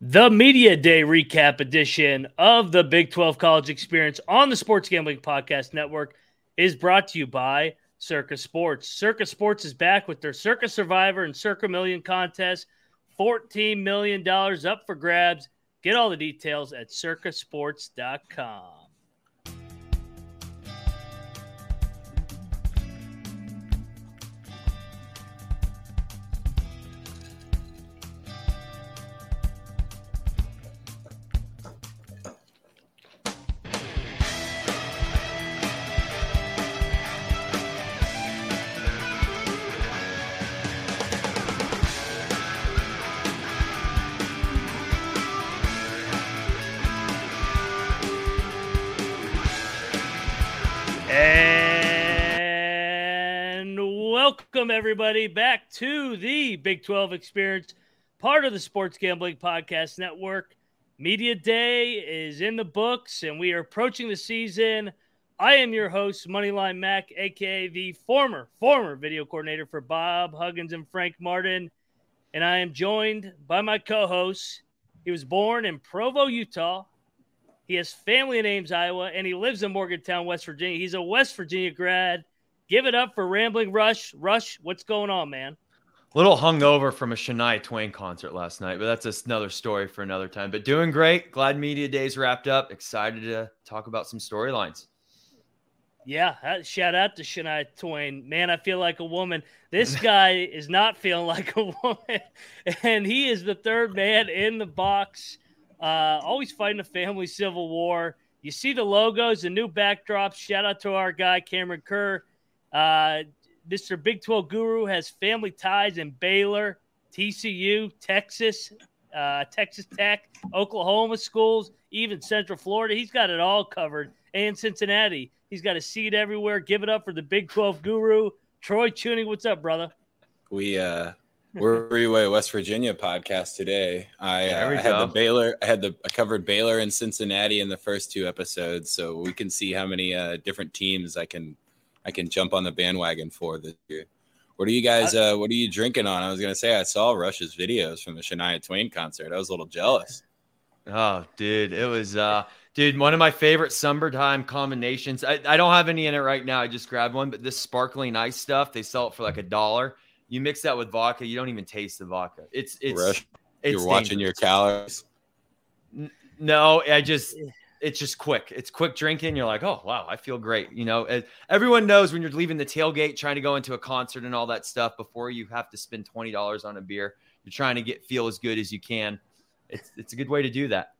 The Media Day recap edition of the Big 12 College Experience on the Sports Gambling Podcast Network is brought to you by Circa Sports. Circa Sports is back with their Circa Survivor and Circa Million contest. $14 million up for grabs. Get all the details at circasports.com. everybody back to the Big 12 Experience, part of the Sports Gambling Podcast Network. Media Day is in the books, and we are approaching the season. I am your host, Moneyline Mac, aka the former former video coordinator for Bob Huggins and Frank Martin, and I am joined by my co-host. He was born in Provo, Utah. He has family in Ames, Iowa, and he lives in Morgantown, West Virginia. He's a West Virginia grad Give it up for Rambling Rush. Rush, what's going on, man? A little hungover from a Shania Twain concert last night, but that's another story for another time. But doing great. Glad Media Day's wrapped up. Excited to talk about some storylines. Yeah, shout out to Shania Twain. Man, I feel like a woman. This guy is not feeling like a woman, and he is the third man in the box. Uh, always fighting a family civil war. You see the logos, the new backdrops. Shout out to our guy Cameron Kerr. Uh, Mr. Big 12 Guru has family ties in Baylor, TCU, Texas, uh, Texas Tech, Oklahoma schools, even Central Florida. He's got it all covered. And Cincinnati. He's got a seat everywhere. Give it up for the Big 12 Guru. Troy Chewning, what's up, brother? We uh we're Freeway West Virginia podcast today. I, uh, I had the Baylor, I had the I covered Baylor and Cincinnati in the first two episodes, so we can see how many uh, different teams I can I can jump on the bandwagon for this year. What are you guys? Uh, what are you drinking on? I was gonna say I saw Rush's videos from the Shania Twain concert. I was a little jealous. Oh, dude, it was uh, dude, one of my favorite summertime combinations. I, I don't have any in it right now. I just grabbed one, but this sparkling ice stuff, they sell it for like a dollar. You mix that with vodka, you don't even taste the vodka. It's it's. Rush, it's you're watching your calories. No, I just it's just quick. It's quick drinking. You're like, oh wow, I feel great. You know, everyone knows when you're leaving the tailgate, trying to go into a concert and all that stuff before you have to spend twenty dollars on a beer. You're trying to get feel as good as you can. It's it's a good way to do that.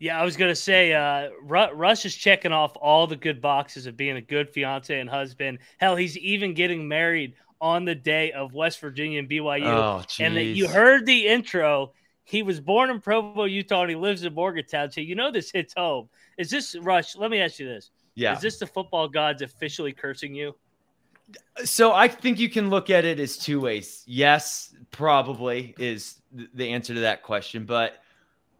Yeah, I was gonna say, uh, Rush is checking off all the good boxes of being a good fiance and husband. Hell, he's even getting married on the day of West Virginia and BYU. Oh, and that you heard the intro he was born in Provo, Utah, and he lives in Morgantown. So you know this hits home. Is this Rush? Let me ask you this. Yeah. Is this the football gods officially cursing you? So I think you can look at it as two ways. Yes, probably is the answer to that question, but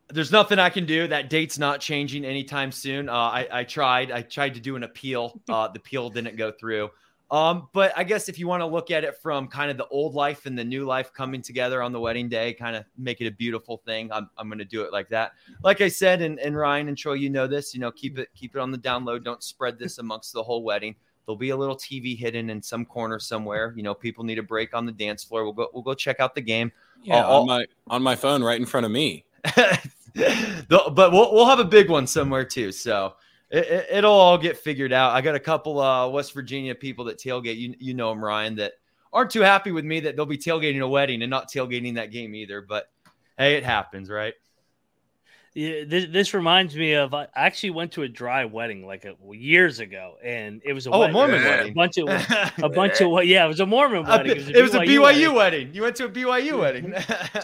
there's nothing I can do. That date's not changing anytime soon. Uh, I, I, tried. I tried to do an appeal. Uh, the appeal didn't go through. Um, but I guess if you want to look at it from kind of the old life and the new life coming together on the wedding day, kind of make it a beautiful thing. I'm, I'm going to do it like that. Like I said, and, and Ryan and Troy, you know this, you know, keep it, keep it on the download. Don't spread this amongst the whole wedding. There'll be a little TV hidden in some corner somewhere. You know, people need a break on the dance floor. We'll go, we'll go check out the game. Yeah, on my, on my phone right in front of me. but we'll, we'll have a big one somewhere too. So, it, will all get figured out. I got a couple uh, West Virginia people that tailgate. You you know them, Ryan, that aren't too happy with me that they'll be tailgating a wedding and not tailgating that game either. But hey, it happens, right? Yeah, this, this reminds me of I actually went to a dry wedding like a, years ago, and it was a, oh, wedding, a Mormon wedding. A bunch of a bunch of yeah, it was a Mormon wedding. It was a, it was BYU, a BYU wedding. wedding. You went to a BYU wedding.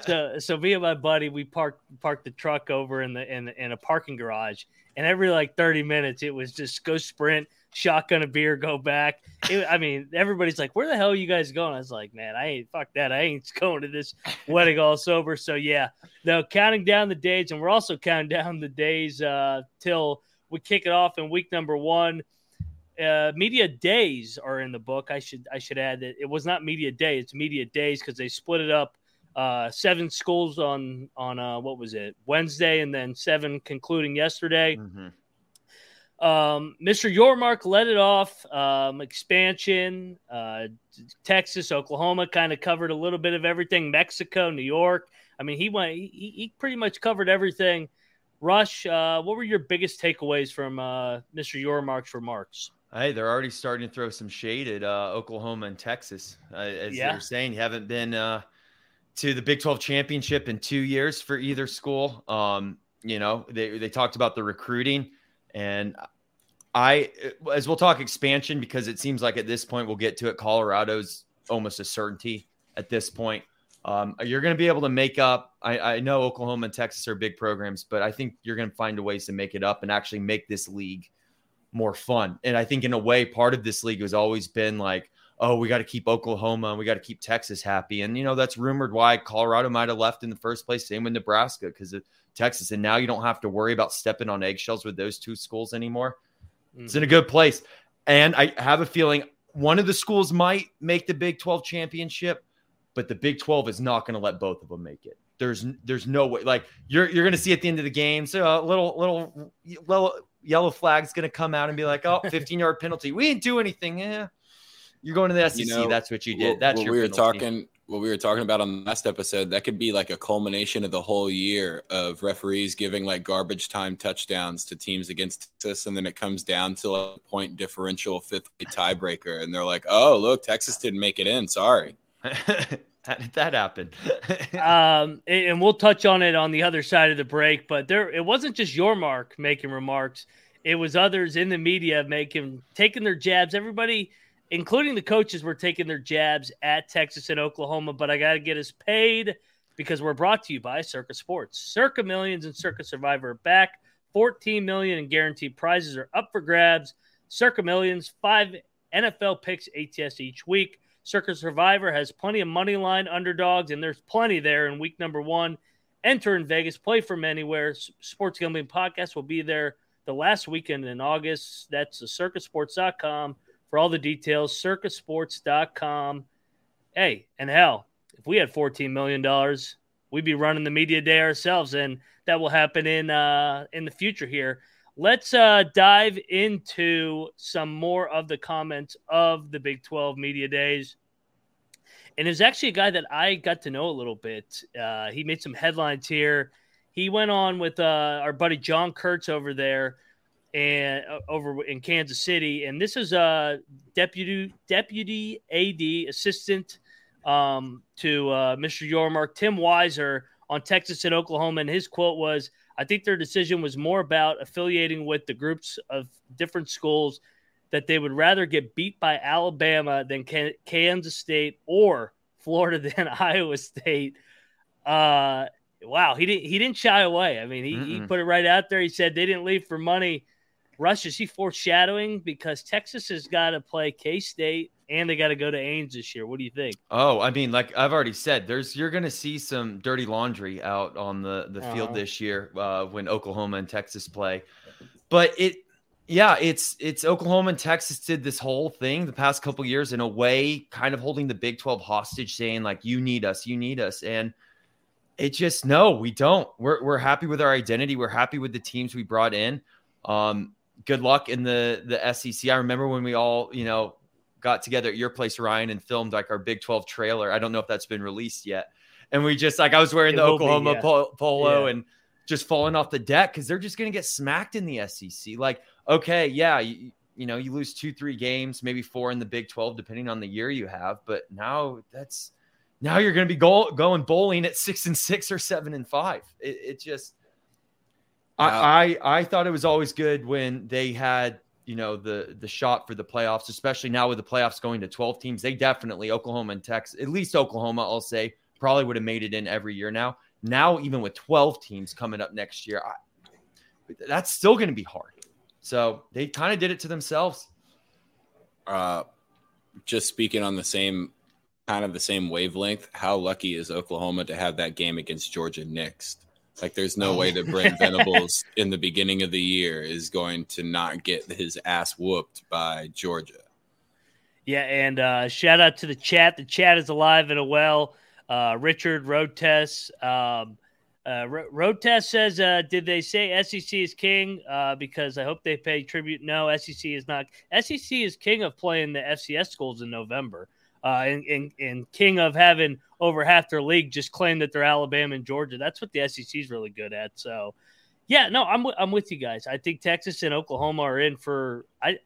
so so me and my buddy we parked parked the truck over in the in, in a parking garage, and every like 30 minutes it was just go sprint shotgun a beer go back. It, i mean everybody's like where the hell are you guys going? I was like man i ain't fuck that. I ain't going to this wedding all sober. So yeah. No counting down the days and we're also counting down the days uh till we kick it off in week number one. Uh, media days are in the book. I should I should add that it was not media day; it's media days because they split it up uh, seven schools on on uh, what was it? Wednesday, and then seven concluding yesterday. Mm-hmm. Um, Mr. Yormark led it off. Um, expansion, uh, Texas, Oklahoma, kind of covered a little bit of everything. Mexico, New York. I mean, he went. He, he pretty much covered everything. Rush, uh, what were your biggest takeaways from uh, Mr. Yormark's remarks? Hey, they're already starting to throw some shade at uh, Oklahoma and Texas. Uh, as yeah. you're saying, you haven't been uh, to the Big 12 championship in two years for either school. Um, you know, they, they talked about the recruiting. And I, as we'll talk expansion, because it seems like at this point we'll get to it, Colorado's almost a certainty at this point. Um, you're going to be able to make up. I, I, know Oklahoma and Texas are big programs, but I think you're going to find ways to make it up and actually make this league more fun. And I think in a way, part of this league has always been like, oh, we got to keep Oklahoma and we got to keep Texas happy. And, you know, that's rumored why Colorado might have left in the first place. Same with Nebraska because of Texas. And now you don't have to worry about stepping on eggshells with those two schools anymore. Mm-hmm. It's in a good place. And I have a feeling one of the schools might make the Big 12 championship, but the Big 12 is not going to let both of them make it. There's there's no way. Like you're you're going to see at the end of the game, so a little little little yellow flag's going to come out and be like, oh, 15 yard penalty. We didn't do anything. Yeah. You're going to the SEC. You know, that's what you did. That's what your we were penalty. talking. What we were talking about on the last episode, that could be like a culmination of the whole year of referees giving like garbage time touchdowns to teams against Texas, and then it comes down to a point differential fifth tiebreaker, and they're like, "Oh, look, Texas didn't make it in. Sorry." How did that happen? um, and we'll touch on it on the other side of the break. But there, it wasn't just Yormark making remarks; it was others in the media making taking their jabs. Everybody, including the coaches, were taking their jabs at Texas and Oklahoma. But I got to get us paid because we're brought to you by Circa Sports. Circa Millions and Circa Survivor are back. 14 million in guaranteed prizes are up for grabs. Circa Millions, five NFL picks ATS each week. Circa Survivor has plenty of money line underdogs, and there's plenty there in week number one. Enter in Vegas, play from anywhere. Sports Gambling Podcast will be there the last weekend in August. That's the circasports.com for all the details. circasports.com. Hey, and hell, if we had $14 million, we'd be running the media day ourselves, and that will happen in uh, in the future here. Let's uh, dive into some more of the comments of the Big 12 media days. And it's actually a guy that I got to know a little bit. Uh, he made some headlines here. He went on with uh, our buddy John Kurtz over there and uh, over in Kansas City. And this is a deputy deputy AD assistant um, to uh, Mr. Yormark, Tim Weiser on Texas and Oklahoma. And his quote was, I think their decision was more about affiliating with the groups of different schools that they would rather get beat by Alabama than Kansas State or Florida than Iowa State. Uh, wow, he didn't he didn't shy away. I mean, he, he put it right out there. He said they didn't leave for money. Rush is he foreshadowing because Texas has got to play K State and they got to go to Ames this year. What do you think? Oh, I mean, like I've already said, there's you're going to see some dirty laundry out on the the uh-huh. field this year uh, when Oklahoma and Texas play. But it, yeah, it's it's Oklahoma and Texas did this whole thing the past couple years in a way, kind of holding the Big Twelve hostage, saying like, "You need us, you need us," and it just no, we don't. We're we're happy with our identity. We're happy with the teams we brought in. Um, good luck in the the SEC. I remember when we all, you know, got together at your place, Ryan, and filmed like our Big 12 trailer. I don't know if that's been released yet. And we just like I was wearing it the Oklahoma be, yeah. polo yeah. and just falling off the deck because they're just going to get smacked in the SEC. Like, okay, yeah, you, you know, you lose two, three games, maybe four in the Big 12, depending on the year you have. But now that's now you're going to be go, going bowling at six and six or seven and five. It, it just, I, I I thought it was always good when they had you know the the shot for the playoffs, especially now with the playoffs going to 12 teams. They definitely Oklahoma and Texas, at least Oklahoma, I'll say, probably would have made it in every year now. Now, even with 12 teams coming up next year, I, that's still going to be hard. So they kind of did it to themselves. Uh, just speaking on the same kind of the same wavelength, how lucky is Oklahoma to have that game against Georgia next? Like, there's no oh. way that Brent Venables in the beginning of the year is going to not get his ass whooped by Georgia. Yeah, and uh, shout out to the chat. The chat is alive and well. Uh, Richard Road Test. Um, uh, Road Test says, uh, "Did they say SEC is king? Uh, because I hope they pay tribute. No, SEC is not. SEC is king of playing the FCS schools in November, uh, and, and, and king of having over half their league just claim that they're Alabama and Georgia. That's what the SEC is really good at. So, yeah, no, I'm I'm with you guys. I think Texas and Oklahoma are in for I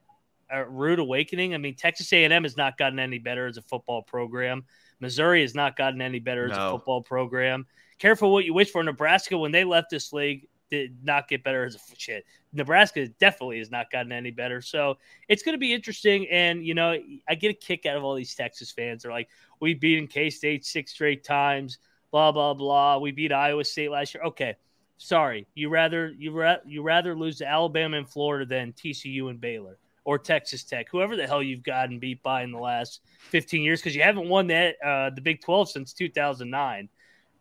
a rude awakening. I mean, Texas A&M has not gotten any better as a football program. Missouri has not gotten any better no. as a football program. Careful what you wish for. Nebraska, when they left this league, did not get better as a shit. Nebraska definitely has not gotten any better. So it's going to be interesting. And, you know, I get a kick out of all these Texas fans. They're like, we beat in K State six straight times, blah, blah, blah. We beat Iowa State last year. Okay. Sorry. You rather you, ra- you rather lose to Alabama and Florida than TCU and Baylor or Texas Tech, whoever the hell you've gotten beat by in the last 15 years, because you haven't won that uh, the Big 12 since 2009.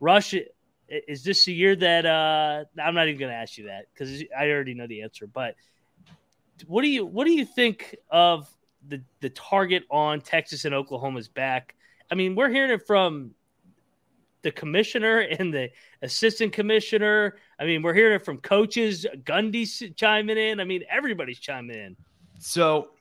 Rush, is this the year that uh, I'm not even going to ask you that because I already know the answer. But what do you what do you think of the the target on Texas and Oklahoma's back? I mean, we're hearing it from the commissioner and the assistant commissioner. I mean, we're hearing it from coaches. Gundy's chiming in. I mean, everybody's chiming in. So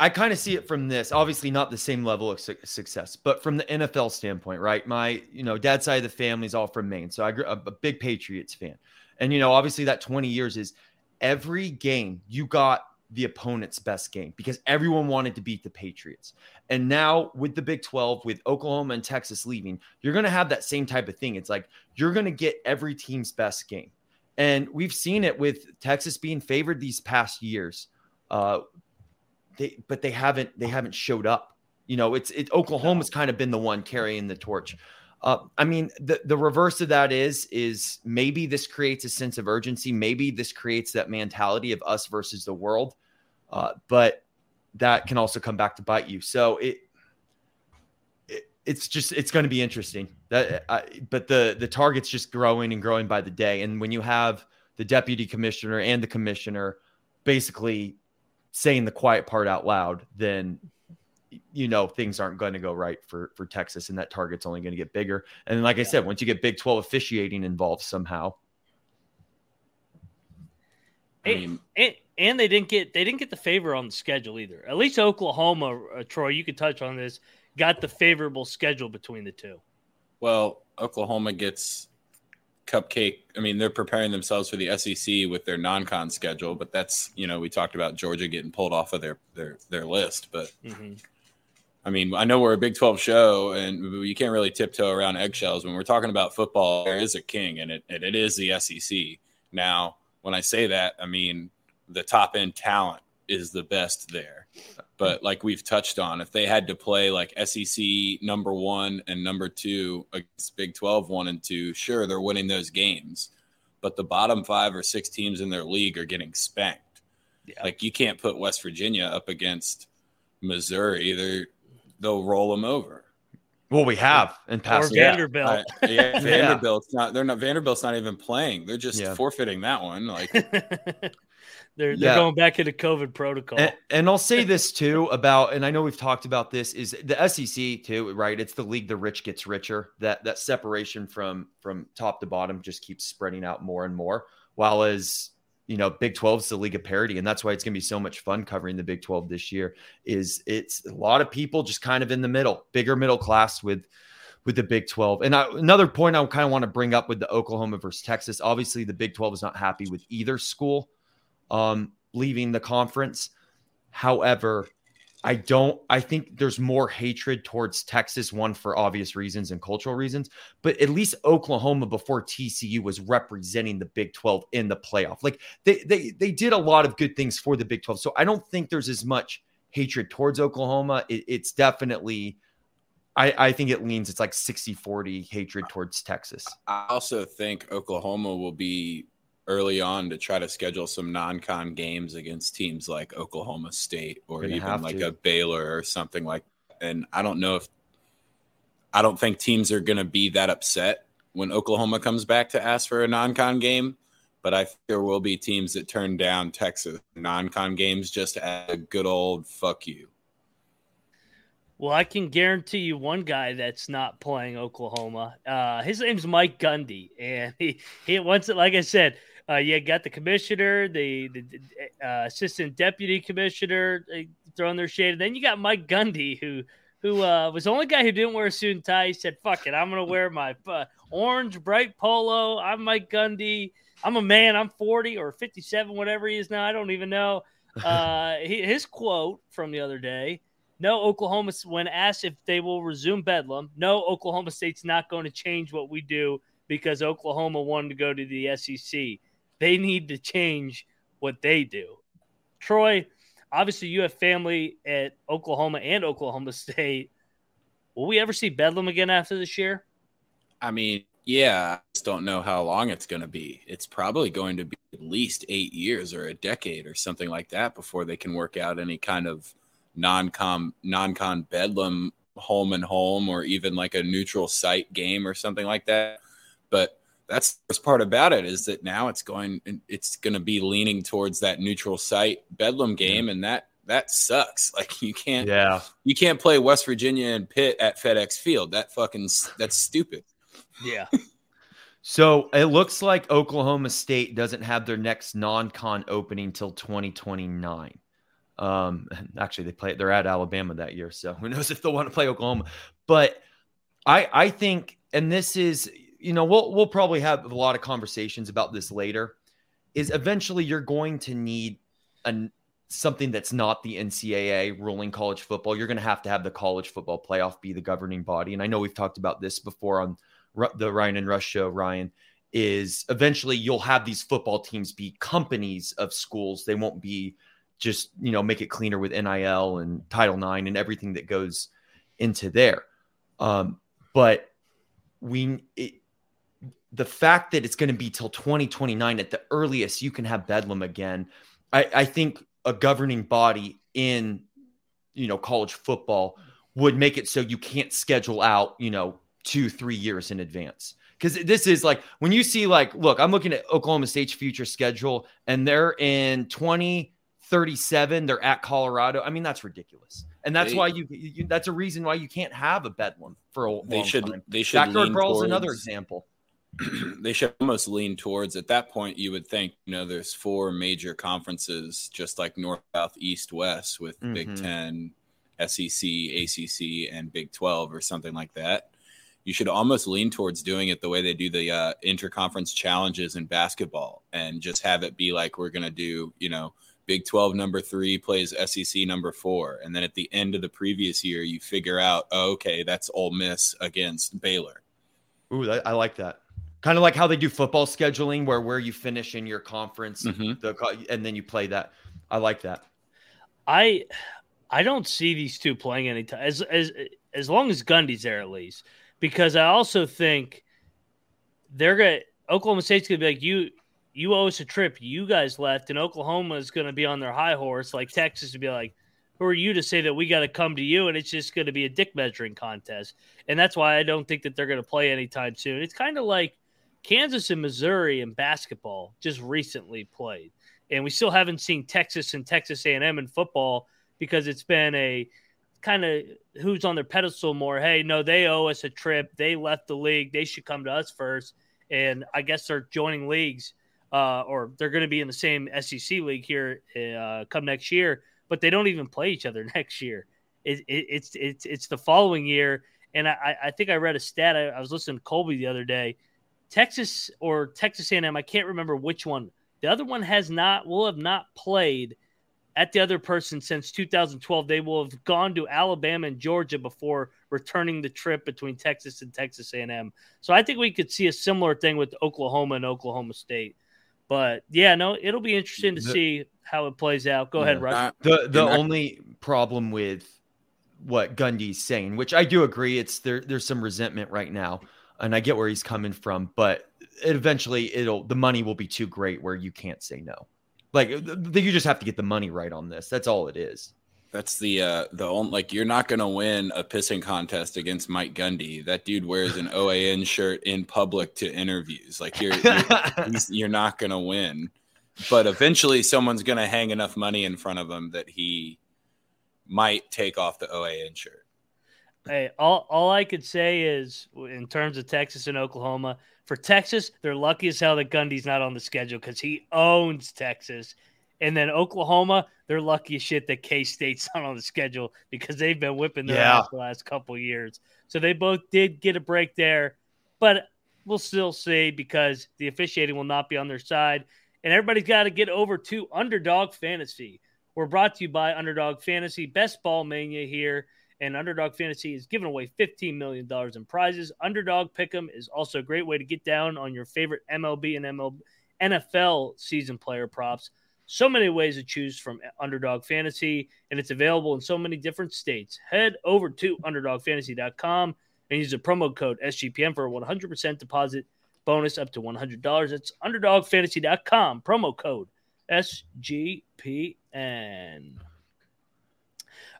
I kind of see it from this, obviously not the same level of su- success, but from the NFL standpoint, right? My, you know, dad side of the family is all from Maine. So I grew up a big Patriots fan. And, you know, obviously that 20 years is every game you got the opponent's best game because everyone wanted to beat the Patriots. And now with the Big 12, with Oklahoma and Texas leaving, you're going to have that same type of thing. It's like you're going to get every team's best game. And we've seen it with Texas being favored these past years uh, they but they haven't they haven't showed up. You know, it's it Oklahoma's kind of been the one carrying the torch. Uh, I mean, the the reverse of that is is maybe this creates a sense of urgency. Maybe this creates that mentality of us versus the world. Uh, but that can also come back to bite you. So it, it it's just it's going to be interesting. That I, but the the target's just growing and growing by the day. And when you have the deputy commissioner and the commissioner basically saying the quiet part out loud, then you know things aren't going to go right for for Texas, and that target's only going to get bigger. And like yeah. I said, once you get Big Twelve officiating involved somehow, and, and, and, they didn't get they didn't get the favor on the schedule either. At least Oklahoma, uh, Troy, you could touch on this, got the favorable schedule between the two. Well, Oklahoma gets cupcake. I mean, they're preparing themselves for the SEC with their non-con schedule, but that's you know we talked about Georgia getting pulled off of their their their list, but. Mm-hmm. I mean, I know we're a Big 12 show and you can't really tiptoe around eggshells. When we're talking about football, there is a king and it, and it is the SEC. Now, when I say that, I mean the top end talent is the best there. But like we've touched on, if they had to play like SEC number one and number two against Big 12 one and two, sure, they're winning those games. But the bottom five or six teams in their league are getting spanked. Yeah. Like you can't put West Virginia up against Missouri. They're, they'll roll them over. Well, we have in past. Or Vanderbilt. Yeah, I, yeah Vanderbilt's not. They're not. Vanderbilt's not even playing. They're just yeah. forfeiting that one. Like They're they're yeah. going back into COVID protocol. And, and, I'll say this too about, and I know we've talked about this, is the SEC too, right? It's the league the rich gets richer. That that separation from from top to bottom just keeps spreading out more and more. While as you know, Big 12 is the league of parity, and that's why it's going to be so much fun covering the Big 12 this year. Is it's a lot of people just kind of in the middle, bigger middle class with with the Big 12. And I, another point I kind of want to bring up with the Oklahoma versus Texas. Obviously, the Big 12 is not happy with either school um, leaving the conference. However, I don't, I think there's more hatred towards Texas, one for obvious reasons and cultural reasons, but at least Oklahoma before TCU was representing the Big 12 in the playoff. Like they, they, they did a lot of good things for the Big 12. So I don't think there's as much hatred towards Oklahoma. It, it's definitely, I, I think it leans, it's like 60 40 hatred towards Texas. I also think Oklahoma will be early on to try to schedule some non-con games against teams like Oklahoma State or even like to. a Baylor or something like. And I don't know if I don't think teams are going to be that upset when Oklahoma comes back to ask for a non-con game, but I think there will be teams that turn down Texas non-con games just as a good old fuck you. Well, I can guarantee you one guy that's not playing Oklahoma. Uh, his name's Mike Gundy, and he he wants it. Like I said, uh, you got the commissioner, the, the uh, assistant deputy commissioner uh, throwing their shade, and then you got Mike Gundy, who who uh, was the only guy who didn't wear a suit and tie. He said, "Fuck it, I'm gonna wear my uh, orange bright polo. I'm Mike Gundy. I'm a man. I'm 40 or 57, whatever he is now. I don't even know." Uh, he, his quote from the other day no, Oklahoma, when asked if they will resume Bedlam, no, Oklahoma State's not going to change what we do because Oklahoma wanted to go to the SEC. They need to change what they do. Troy, obviously, you have family at Oklahoma and Oklahoma State. Will we ever see Bedlam again after this year? I mean, yeah, I just don't know how long it's going to be. It's probably going to be at least eight years or a decade or something like that before they can work out any kind of – non-con non-con bedlam home and home or even like a neutral site game or something like that but that's the worst part about it is that now it's going it's going to be leaning towards that neutral site bedlam game and that that sucks. Like you can't yeah. you can't play west virginia and pitt at fedex field. That fucking that's stupid. Yeah. So it looks like oklahoma state doesn't have their next non-con opening till 2029 um, actually, they play. They're at Alabama that year, so who knows if they'll want to play Oklahoma. But I, I think, and this is, you know, we'll we'll probably have a lot of conversations about this later. Is eventually you're going to need an something that's not the NCAA ruling college football. You're going to have to have the college football playoff be the governing body. And I know we've talked about this before on the Ryan and Rush show. Ryan is eventually you'll have these football teams be companies of schools. They won't be just you know make it cleaner with NIL and Title IX and everything that goes into there. Um, but we it, the fact that it's going to be till 2029 at the earliest you can have bedlam again. I, I think a governing body in you know college football would make it so you can't schedule out you know two three years in advance because this is like when you see like look i'm looking at oklahoma state's future schedule and they're in 2037 they're at colorado i mean that's ridiculous and that's they, why you, you, that's a reason why you can't have a bedlam for a they should time. they should backyard brawl is another example they should almost lean towards at that point you would think you know there's four major conferences just like north south east west with mm-hmm. big 10 sec acc and big 12 or something like that you should almost lean towards doing it the way they do the uh, interconference challenges in basketball and just have it be like we're going to do you know Big 12 number three plays SEC number four. And then at the end of the previous year, you figure out, oh, okay, that's Ole Miss against Baylor. Ooh, I like that. Kind of like how they do football scheduling, where where you finish in your conference, mm-hmm. the, and then you play that. I like that. I I don't see these two playing any time as as as long as Gundy's there at least, because I also think they're gonna Oklahoma State's gonna be like you you owe us a trip. You guys left, and Oklahoma is going to be on their high horse, like Texas to be like, who are you to say that we got to come to you? And it's just going to be a dick measuring contest. And that's why I don't think that they're going to play anytime soon. It's kind of like Kansas and Missouri in basketball just recently played, and we still haven't seen Texas and Texas A&M in football because it's been a kind of who's on their pedestal more. Hey, no, they owe us a trip. They left the league. They should come to us first. And I guess they're joining leagues uh, or they're going to be in the same SEC league here uh, come next year, but they don't even play each other next year. It, it, it's it's it's the following year, and I, I think I read a stat. I, I was listening to Colby the other day. Texas or Texas A&M, I can't remember which one. The other one has not will have not played at the other person since 2012. They will have gone to Alabama and Georgia before returning the trip between Texas and Texas A&M. So I think we could see a similar thing with Oklahoma and Oklahoma State. But yeah, no, it'll be interesting to the, see how it plays out. Go yeah, ahead, Rush. The the only problem with what Gundy's saying, which I do agree, it's there. There's some resentment right now, and I get where he's coming from, but eventually it'll the money will be too great where you can't say no. Like you just have to get the money right on this. That's all it is. That's the uh the only like you're not gonna win a pissing contest against Mike Gundy. That dude wears an OAN shirt in public to interviews. Like you're you're, you're not gonna win. But eventually someone's gonna hang enough money in front of him that he might take off the OAN shirt. Hey, all, all I could say is in terms of Texas and Oklahoma, for Texas, they're lucky as hell that Gundy's not on the schedule because he owns Texas. And then Oklahoma, they're lucky as shit that K State's not on the schedule because they've been whipping their yeah. ass the last couple years. So they both did get a break there, but we'll still see because the officiating will not be on their side. And everybody's got to get over to Underdog Fantasy. We're brought to you by Underdog Fantasy, best ball mania here and Underdog Fantasy is giving away $15 million in prizes. Underdog Pick'em is also a great way to get down on your favorite MLB and MLB, NFL season player props. So many ways to choose from Underdog Fantasy, and it's available in so many different states. Head over to UnderdogFantasy.com and use the promo code SGPN for a 100% deposit bonus up to $100. That's UnderdogFantasy.com, promo code SGPN.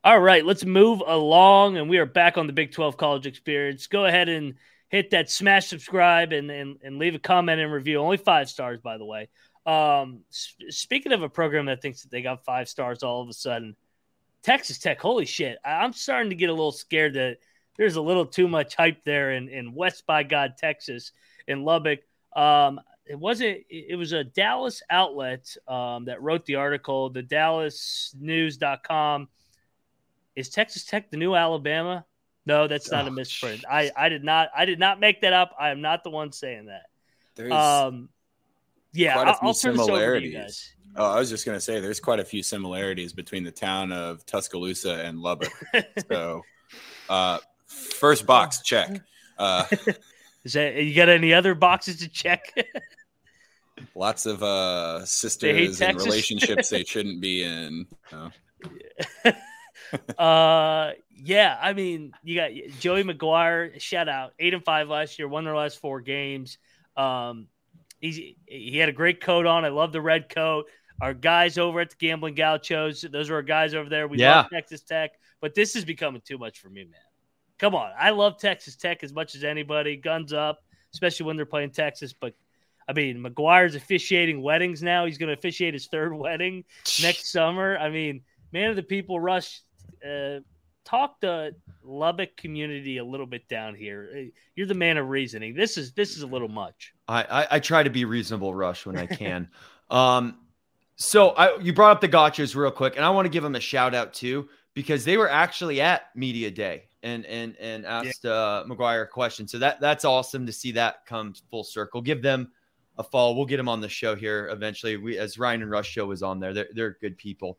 All right, let's move along. And we are back on the Big 12 college experience. Go ahead and hit that smash subscribe and, and, and leave a comment and review. Only five stars, by the way. Um, speaking of a program that thinks that they got five stars all of a sudden, Texas Tech, holy shit. I, am starting to get a little scared that there's a little too much hype there in, in West by God, Texas, in Lubbock. Um, it wasn't, it was a Dallas outlet um, that wrote the article, the dallasnews.com is Texas Tech the new Alabama? No, that's not oh, a misprint. I, I did not I did not make that up. I am not the one saying that. There's um, yeah, quite a few I'll similarities. Oh, I was just gonna say there's quite a few similarities between the town of Tuscaloosa and Lubbock. so, uh, first box check. Uh, Is that you got any other boxes to check? lots of uh, sisters and relationships they shouldn't be in. Uh, yeah, I mean, you got Joey McGuire. Shout out, eight and five last year, won their last four games. Um, he's he had a great coat on. I love the red coat. Our guys over at the Gambling Gauchos, those are our guys over there. We yeah. love Texas Tech, but this is becoming too much for me, man. Come on, I love Texas Tech as much as anybody. Guns up, especially when they're playing Texas. But I mean, McGuire's officiating weddings now. He's going to officiate his third wedding next summer. I mean, man of the people, Rush uh, talk the Lubbock community a little bit down here. Uh, you're the man of reasoning. This is this is a little much. I I, I try to be reasonable, Rush, when I can. um, so I you brought up the gotchas real quick, and I want to give them a shout out too because they were actually at media day and and and asked yeah. uh, McGuire a question. So that that's awesome to see that come full circle. Give them a follow. We'll get them on the show here eventually. We as Ryan and Rush show was on there. They're they're good people.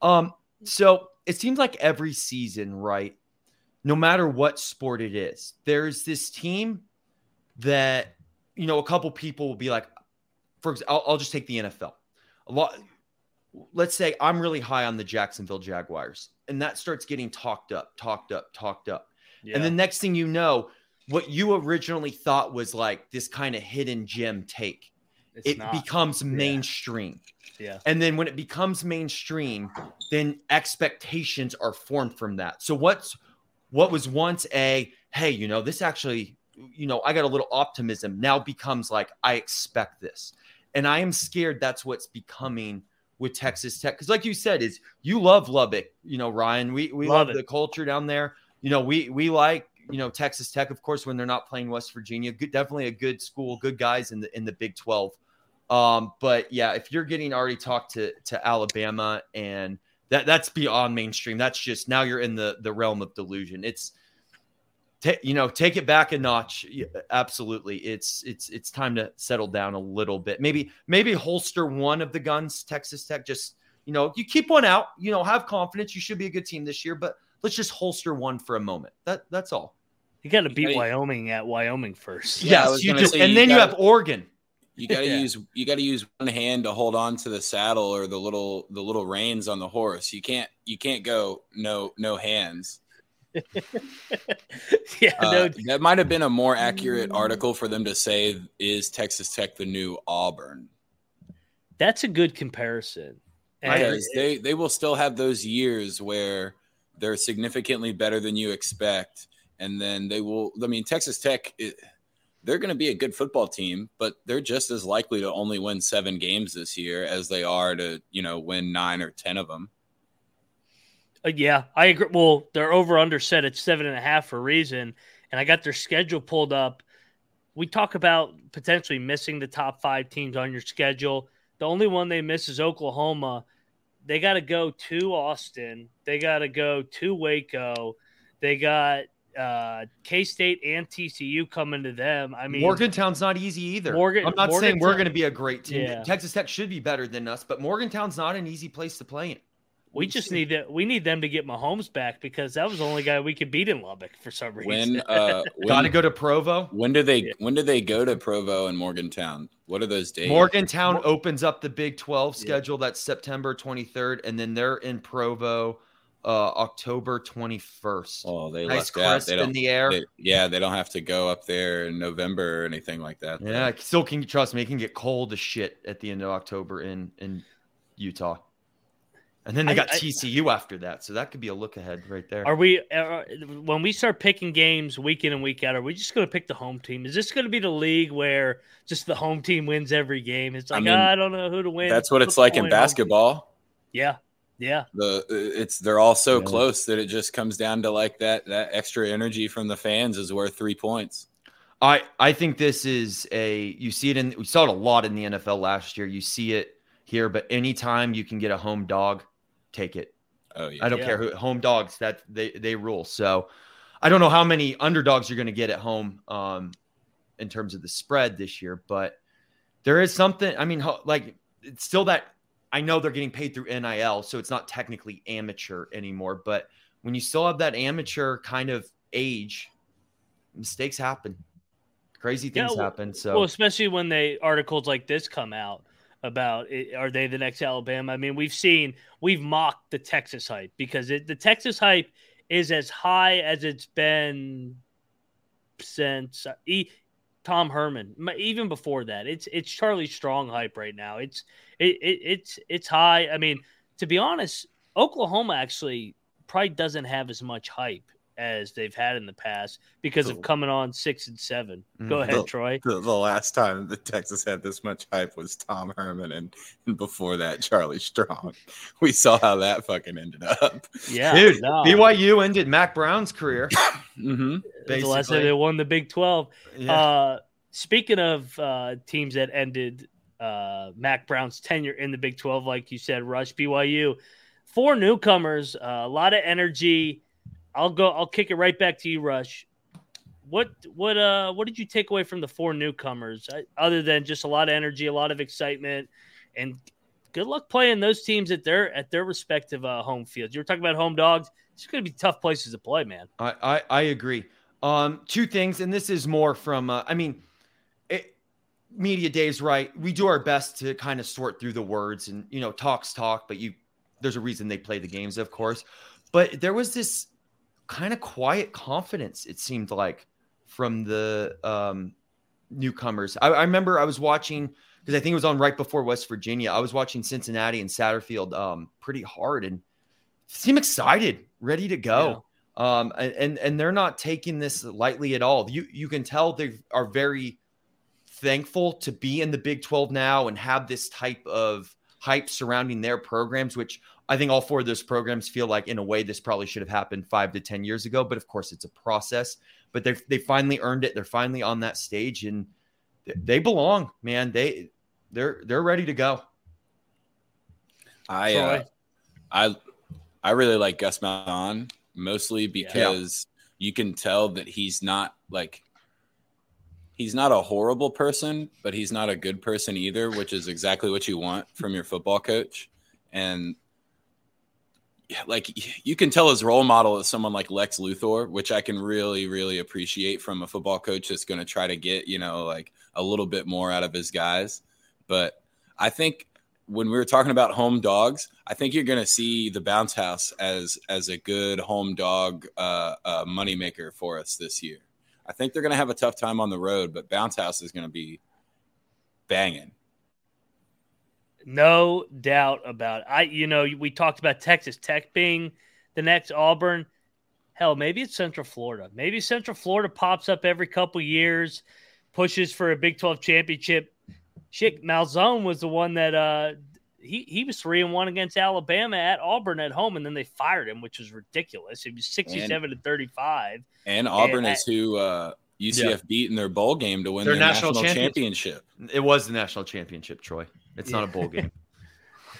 Um, so it seems like every season, right? No matter what sport it is, there's this team that, you know, a couple people will be like, for example, I'll, I'll just take the NFL. A lot, let's say I'm really high on the Jacksonville Jaguars, and that starts getting talked up, talked up, talked up. Yeah. And the next thing you know, what you originally thought was like this kind of hidden gem take, it's it not. becomes mainstream. Yeah. And then when it becomes mainstream, then expectations are formed from that. So what's what was once a hey, you know, this actually, you know, I got a little optimism now becomes like I expect this. And I am scared that's what's becoming with Texas Tech. Because like you said, is you love Lubbock, you know, Ryan. We we love, love the culture down there. You know, we we like you know Texas Tech, of course, when they're not playing West Virginia. Good, definitely a good school, good guys in the in the Big Twelve. Um, but yeah, if you're getting already talked to to Alabama and that that's beyond mainstream, that's just now you're in the the realm of delusion. It's t- you know, take it back a notch. Absolutely. It's it's it's time to settle down a little bit. Maybe maybe holster one of the guns, Texas Tech. Just you know, you keep one out, you know, have confidence. You should be a good team this year, but let's just holster one for a moment. That that's all. You got to beat Wyoming at Wyoming first. Yeah, yes, you just, and then you, gotta, you have Oregon. You got to yeah. use you got to use one hand to hold on to the saddle or the little the little reins on the horse. You can't you can't go no no hands. yeah, uh, no. that might have been a more accurate article for them to say is Texas Tech the new Auburn. That's a good comparison. Because they they will still have those years where they're significantly better than you expect, and then they will. I mean, Texas Tech. It, they're going to be a good football team, but they're just as likely to only win seven games this year as they are to, you know, win nine or 10 of them. Uh, yeah, I agree. Well, they're over under set at seven and a half for a reason, and I got their schedule pulled up. We talk about potentially missing the top five teams on your schedule. The only one they miss is Oklahoma. They got to go to Austin. They got to go to Waco. They got uh, K State and TCU coming to them. I mean, Morgantown's not easy either. Morgan, I'm not saying we're going to be a great team. Yeah. Texas Tech should be better than us, but Morgantown's not an easy place to play in. We just need that. We need them to get Mahomes back because that was the only guy we could beat in Lubbock for some reason. When, uh, when got to go to Provo. When do they? Yeah. When do they go to Provo and Morgantown? What are those days? Morgantown Mor- opens up the Big Twelve schedule. Yeah. That's September 23rd, and then they're in Provo uh, October 21st. Oh, they nice left crisp they in the air. They, yeah, they don't have to go up there in November or anything like that. Yeah, still can trust me. It can get cold as shit at the end of October in in Utah. And then they got I, TCU after that, so that could be a look ahead right there. Are we are, when we start picking games week in and week out? Are we just going to pick the home team? Is this going to be the league where just the home team wins every game? It's like I, mean, oh, I don't know who to win. That's what it's like in basketball. Yeah, yeah. The it's they're all so yeah. close that it just comes down to like that that extra energy from the fans is worth three points. I I think this is a you see it in we saw it a lot in the NFL last year. You see it here, but anytime you can get a home dog take it. Oh yeah. I don't yeah. care who home dogs that they they rule. So I don't know how many underdogs you're going to get at home um, in terms of the spread this year, but there is something. I mean, like it's still that I know they're getting paid through NIL, so it's not technically amateur anymore. But when you still have that amateur kind of age, mistakes happen. Crazy things yeah, well, happen. So, well, especially when they articles like this come out about it, are they the next Alabama? I mean, we've seen we've mocked the Texas hype because it, the Texas hype is as high as it's been since Tom Herman. Even before that, it's it's Charlie Strong hype right now. It's it, it it's it's high. I mean, to be honest, Oklahoma actually probably doesn't have as much hype as they've had in the past because of coming on six and 7 Go mm-hmm. ahead, the, Troy. The, the, last time the Texas had this much hype was Tom Herman, and, and, before that, Charlie Strong. We saw how that fucking ended up. Yeah, dude. No. BYU ended Mack Brown's career. mm-hmm. The last time they won the Big Twelve. Yeah. Uh, speaking of uh, teams that ended uh, Mack Brown's tenure in the Big Twelve, like you said, Rush BYU, four newcomers, uh, a lot of energy I'll go. I'll kick it right back to you, Rush. What what uh what did you take away from the four newcomers other than just a lot of energy, a lot of excitement, and good luck playing those teams at their at their respective uh, home fields. You were talking about home dogs. It's going to be tough places to play, man. I I, I agree. Um, two things, and this is more from. Uh, I mean, it, media days, right? We do our best to kind of sort through the words, and you know, talks talk, but you there's a reason they play the games, of course. But there was this kind of quiet confidence, it seemed like, from the um, newcomers. I, I, remember I was watching because I think it was on right before West Virginia. I was watching Cincinnati and Satterfield um, pretty hard and seem excited, ready to go. Yeah. Um, and and they're not taking this lightly at all. You you can tell they are very thankful to be in the Big 12 now and have this type of hype surrounding their programs, which I think all four of those programs feel like, in a way, this probably should have happened five to 10 years ago. But of course, it's a process. But they they finally earned it. They're finally on that stage and they belong, man. They they're they're ready to go. I uh, I I really like Gus Malzahn mostly because yeah. you can tell that he's not like he's not a horrible person, but he's not a good person either, which is exactly what you want from your football coach. And like you can tell his role model is someone like Lex Luthor, which I can really, really appreciate from a football coach that's going to try to get, you know, like a little bit more out of his guys. But I think when we were talking about home dogs, I think you're going to see the bounce house as as a good home dog uh, uh, moneymaker for us this year. I think they're going to have a tough time on the road, but bounce house is going to be banging. No doubt about it. I, you know, we talked about Texas Tech being the next Auburn. Hell, maybe it's Central Florida. Maybe Central Florida pops up every couple years, pushes for a Big 12 championship. Shit, Malzahn was the one that uh, he he was three and one against Alabama at Auburn at home, and then they fired him, which was ridiculous. He was sixty seven to thirty five. And Auburn and is at, who uh, UCF yeah. beat in their bowl game to win their, their national, national championship. championship. It was the national championship, Troy. It's yeah. not a bowl game.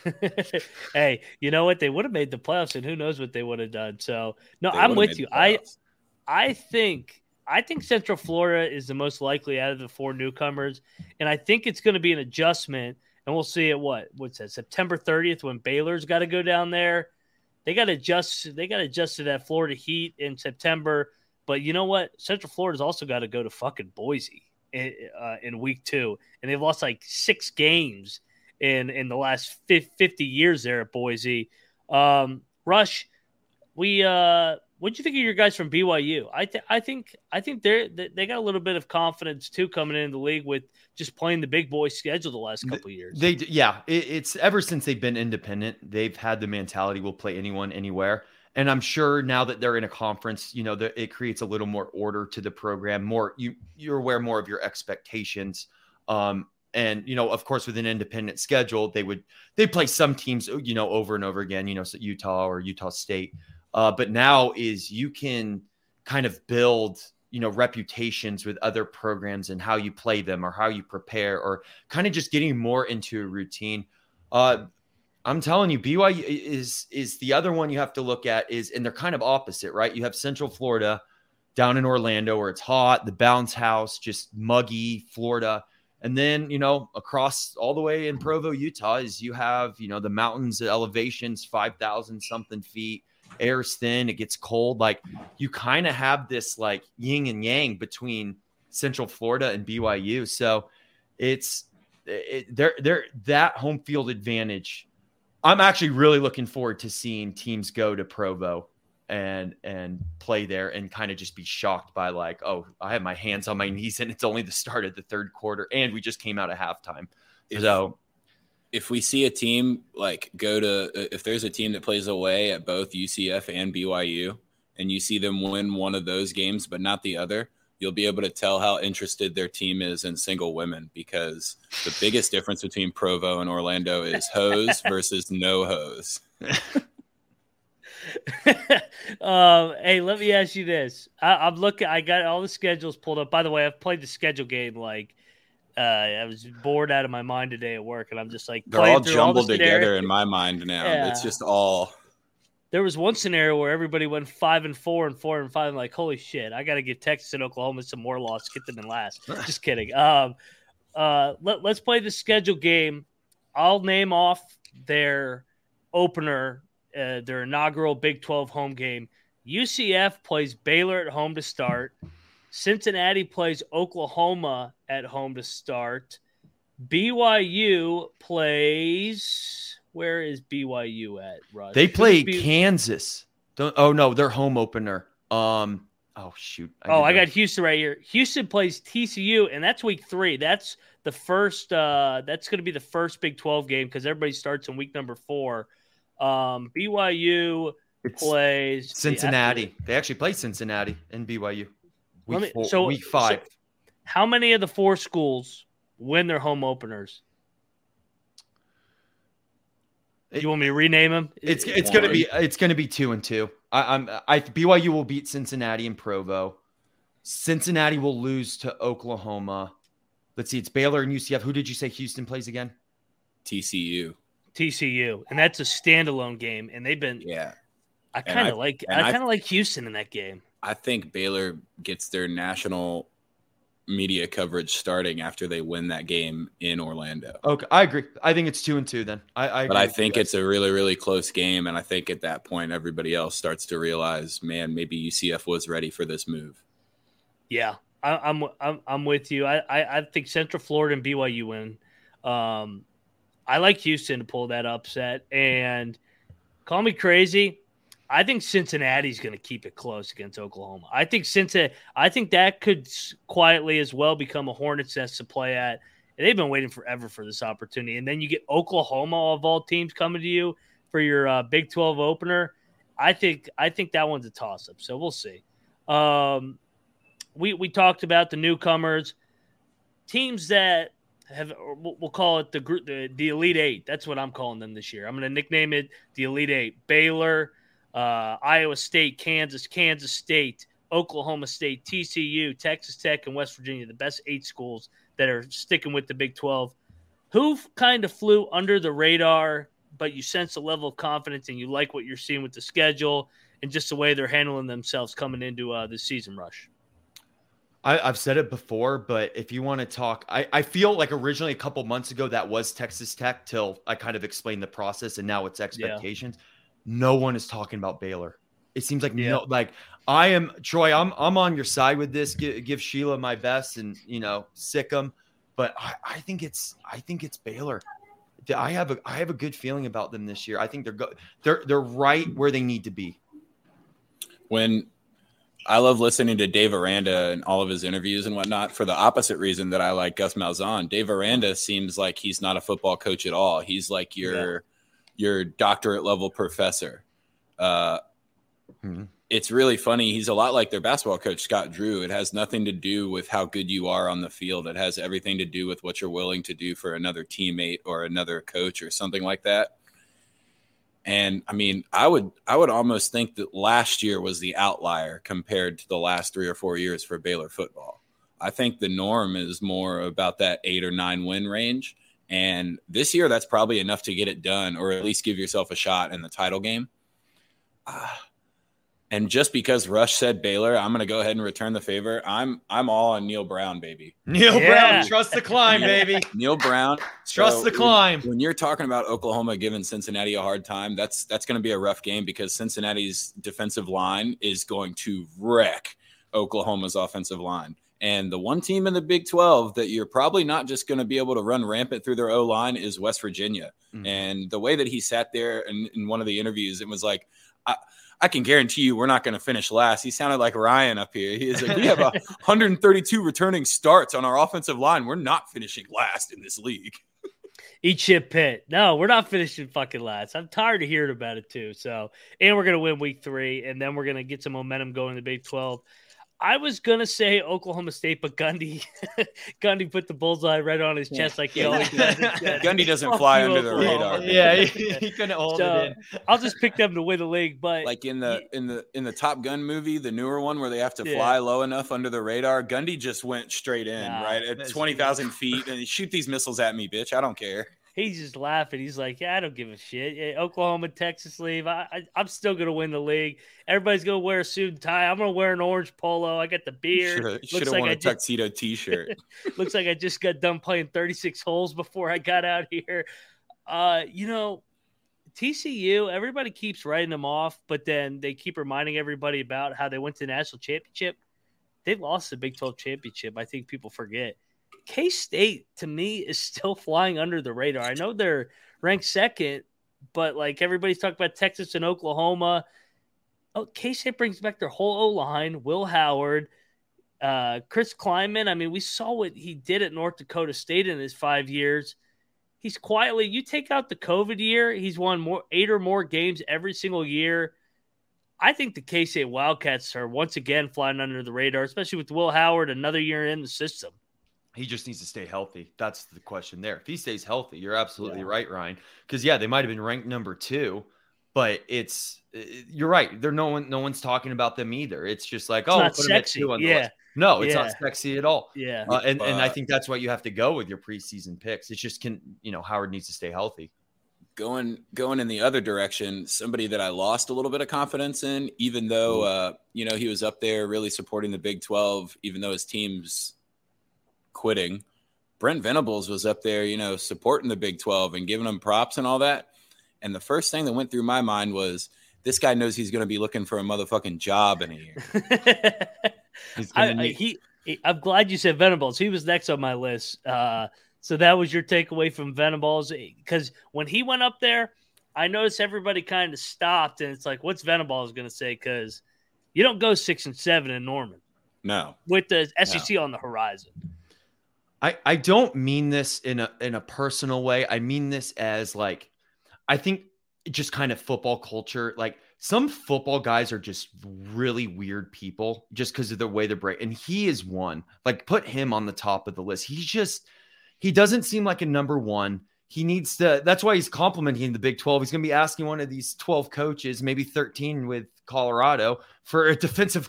hey, you know what? They would have made the playoffs, and who knows what they would have done. So, no, they I'm with you. I, I think, I think Central Florida is the most likely out of the four newcomers, and I think it's going to be an adjustment. And we'll see at what what's that September 30th when Baylor's got to go down there. They got to adjust. They got to adjust to that Florida heat in September. But you know what? Central Florida's also got to go to fucking Boise in, uh, in week two, and they've lost like six games in in the last 50 years there at Boise. Um, Rush, we uh, what do you think of your guys from BYU? I th- I think I think they're they got a little bit of confidence too coming into the league with just playing the big boy schedule the last couple years. They yeah, it, it's ever since they've been independent, they've had the mentality we'll play anyone anywhere. And I'm sure now that they're in a conference, you know, that it creates a little more order to the program. More you you're aware more of your expectations. Um, and you know of course with an independent schedule they would they play some teams you know over and over again you know so utah or utah state uh, but now is you can kind of build you know reputations with other programs and how you play them or how you prepare or kind of just getting more into a routine. Uh, i'm telling you byu is is the other one you have to look at is and they're kind of opposite right? You have central florida down in orlando where it's hot the bounce house just muggy florida. And then, you know, across all the way in Provo, Utah, is you have, you know, the mountains, the elevations, 5,000 something feet, air's thin, it gets cold. Like you kind of have this like yin and yang between Central Florida and BYU. So it's, it, they're, they're that home field advantage. I'm actually really looking forward to seeing teams go to Provo and and play there and kind of just be shocked by like, oh, I have my hands on my knees and it's only the start of the third quarter and we just came out of halftime. If, so if we see a team like go to if there's a team that plays away at both UCF and BYU and you see them win one of those games but not the other, you'll be able to tell how interested their team is in single women because the biggest difference between Provo and Orlando is hose versus no hose. um, hey, let me ask you this. I, am looking. I got all the schedules pulled up. By the way, I've played the schedule game. Like, uh, I was bored out of my mind today at work, and I'm just like they're all jumbled all together in my mind now. Yeah. It's just all. There was one scenario where everybody went five and four and four and five. I'm like, holy shit! I got to give Texas and Oklahoma some more loss, get them in last. just kidding. Um, uh, let, let's play the schedule game. I'll name off their opener uh, their inaugural Big 12 home game. UCF plays Baylor at home to start. Cincinnati plays Oklahoma at home to start. BYU plays. Where is BYU at? Rush? They play B- Kansas. Don't, oh no, their home opener. Um. Oh shoot. I oh, I got Houston right here. Houston plays TCU, and that's week three. That's the first. Uh, that's going to be the first Big Twelve game because everybody starts in week number four. Um, BYU it's plays Cincinnati. The, they actually play Cincinnati and BYU. Week, me, four, so, week five. So how many of the four schools win their home openers? It, you want me to rename them? It's it's going to be it's going to be two and two. I, I'm I BYU will beat Cincinnati and Provo. Cincinnati will lose to Oklahoma. Let's see, it's Baylor and UCF. Who did you say Houston plays again? TCU. TCU, and that's a standalone game, and they've been yeah. I kind of like I kind of like Houston in that game. I think Baylor gets their national media coverage starting after they win that game in Orlando. Okay, I agree. I think it's two and two. Then I, I but I think it's a really really close game, and I think at that point everybody else starts to realize, man, maybe UCF was ready for this move. Yeah, I, am I'm, I'm I'm with you. I, I I think Central Florida and BYU win. Um, I like Houston to pull that upset. And call me crazy. I think Cincinnati's going to keep it close against Oklahoma. I think Cincinnati, I think that could quietly as well become a Hornets nest to play at. And they've been waiting forever for this opportunity. And then you get Oklahoma of all teams coming to you for your uh, Big 12 opener. I think I think that one's a toss up. So we'll see. Um, we we talked about the newcomers, teams that have we'll call it the group the, the Elite Eight. That's what I'm calling them this year. I'm going to nickname it the Elite Eight: Baylor, uh, Iowa State, Kansas, Kansas State, Oklahoma State, TCU, Texas Tech, and West Virginia. The best eight schools that are sticking with the Big 12. Who kind of flew under the radar, but you sense a level of confidence and you like what you're seeing with the schedule and just the way they're handling themselves coming into uh, the season rush. I, have said it before, but if you want to talk, I, I feel like originally a couple months ago that was Texas Tech till I kind of explained the process, and now it's expectations. Yeah. No one is talking about Baylor. It seems like yeah. no, like I am Troy. I'm I'm on your side with this. Give, give Sheila my best, and you know, sick them. But I, I think it's I think it's Baylor. I have a I have a good feeling about them this year. I think they're go, they're they're right where they need to be. When I love listening to Dave Aranda and all of his interviews and whatnot for the opposite reason that I like Gus Malzahn. Dave Aranda seems like he's not a football coach at all. He's like your yeah. Your doctorate level professor. Uh, mm-hmm. It's really funny. He's a lot like their basketball coach Scott Drew. It has nothing to do with how good you are on the field. It has everything to do with what you're willing to do for another teammate or another coach or something like that. And I mean, I would I would almost think that last year was the outlier compared to the last three or four years for Baylor football. I think the norm is more about that eight or nine win range. And this year, that's probably enough to get it done, or at least give yourself a shot in the title game. Uh, and just because Rush said Baylor, I'm going to go ahead and return the favor. I'm I'm all on Neal Brown, baby. Neal yeah. Brown, trust the climb, baby. Neal Brown, trust so the climb. When, when, you're talking about Oklahoma giving Cincinnati a hard time, that's that's going to be a rough game because Cincinnati's defensive line is going to wreck Oklahoma's offensive line. And the one team in the Big 12 that you're probably not just going to be able to run rampant through their O line is West Virginia. Mm-hmm. And the way that he sat there in, in one of the interviews, it was like, I, I can guarantee you we're not going to finish last. He sounded like Ryan up here. He is like, we have 132 returning starts on our offensive line. We're not finishing last in this league. Eat shit Pitt. No, we're not finishing fucking last. I'm tired of hearing about it too. So, and we're gonna win week three, and then we're gonna get some momentum going in the Big 12. I was gonna say Oklahoma State, but Gundy, Gundy put the bullseye right on his chest like he always does. Gundy doesn't fly under the radar. Yeah, he, he couldn't hold so, it in. I'll just pick them to win the league, but like in the in the in the Top Gun movie, the newer one where they have to yeah. fly low enough under the radar, Gundy just went straight in, nah, right at twenty thousand feet, and shoot these missiles at me, bitch. I don't care he's just laughing. He's like, "Yeah, I don't give a shit. Yeah, Oklahoma, Texas leave. I, I, am still gonna win the league. Everybody's gonna wear a suit and tie. I'm gonna wear an orange polo. I got the beard. Should have like worn a tuxedo T-shirt. looks like I just got done playing 36 holes before I got out here. Uh, you know, TCU. Everybody keeps writing them off, but then they keep reminding everybody about how they went to the national championship. They lost the Big 12 championship. I think people forget. K State to me is still flying under the radar. I know they're ranked second, but like everybody's talking about Texas and Oklahoma. Oh, K State brings back their whole O line. Will Howard, uh, Chris Klieman. I mean, we saw what he did at North Dakota State in his five years. He's quietly. You take out the COVID year, he's won more eight or more games every single year. I think the K State Wildcats are once again flying under the radar, especially with Will Howard another year in the system. He just needs to stay healthy. That's the question there. If he stays healthy, you're absolutely yeah. right, Ryan. Because yeah, they might have been ranked number two, but it's you're right. There no one no one's talking about them either. It's just like it's oh, not sexy. yeah. No, it's yeah. not sexy at all. Yeah. Uh, and and I think that's what you have to go with your preseason picks. It's just can you know Howard needs to stay healthy. Going going in the other direction, somebody that I lost a little bit of confidence in, even though uh, you know he was up there really supporting the Big Twelve, even though his team's quitting. Brent Venables was up there, you know, supporting the Big 12 and giving them props and all that. And the first thing that went through my mind was this guy knows he's going to be looking for a motherfucking job in a year. I, need- I, he, I'm glad you said Venables. He was next on my list. Uh, so that was your takeaway from Venables because when he went up there, I noticed everybody kind of stopped and it's like, what's Venables going to say? Because you don't go six and seven in Norman. No, with the SEC no. on the horizon. I, I don't mean this in a in a personal way. I mean this as like I think just kind of football culture. Like some football guys are just really weird people just because of the way they're break. And he is one. Like put him on the top of the list. He's just he doesn't seem like a number one. He needs to. That's why he's complimenting the Big 12. He's going to be asking one of these 12 coaches, maybe 13 with Colorado, for a defensive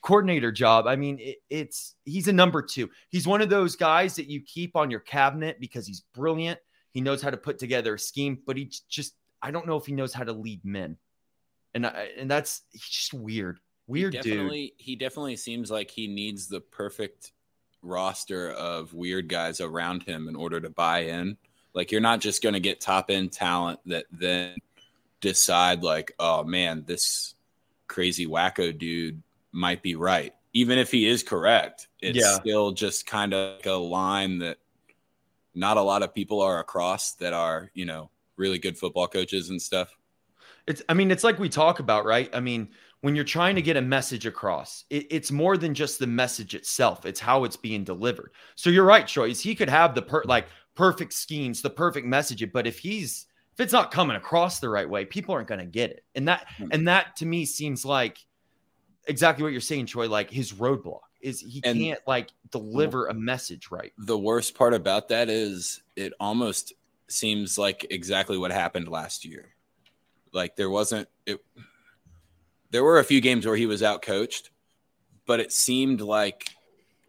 coordinator job. I mean, it, it's he's a number two. He's one of those guys that you keep on your cabinet because he's brilliant. He knows how to put together a scheme, but he just I don't know if he knows how to lead men, and I, and that's just weird. Weird he definitely, dude. He definitely seems like he needs the perfect roster of weird guys around him in order to buy in. Like you're not just going to get top end talent that then decide like, oh man, this crazy wacko dude might be right. Even if he is correct, it's yeah. still just kind of like a line that not a lot of people are across that are, you know, really good football coaches and stuff. It's, I mean, it's like we talk about, right? I mean, when you're trying to get a message across, it, it's more than just the message itself, it's how it's being delivered. So you're right, Troy. He could have the per, like perfect schemes, the perfect message, but if he's, if it's not coming across the right way, people aren't going to get it. And that, mm-hmm. and that to me seems like exactly what you're saying, Troy. Like his roadblock is he and can't like deliver a message right. The worst part about that is it almost seems like exactly what happened last year. Like there wasn't it. There were a few games where he was out coached, but it seemed like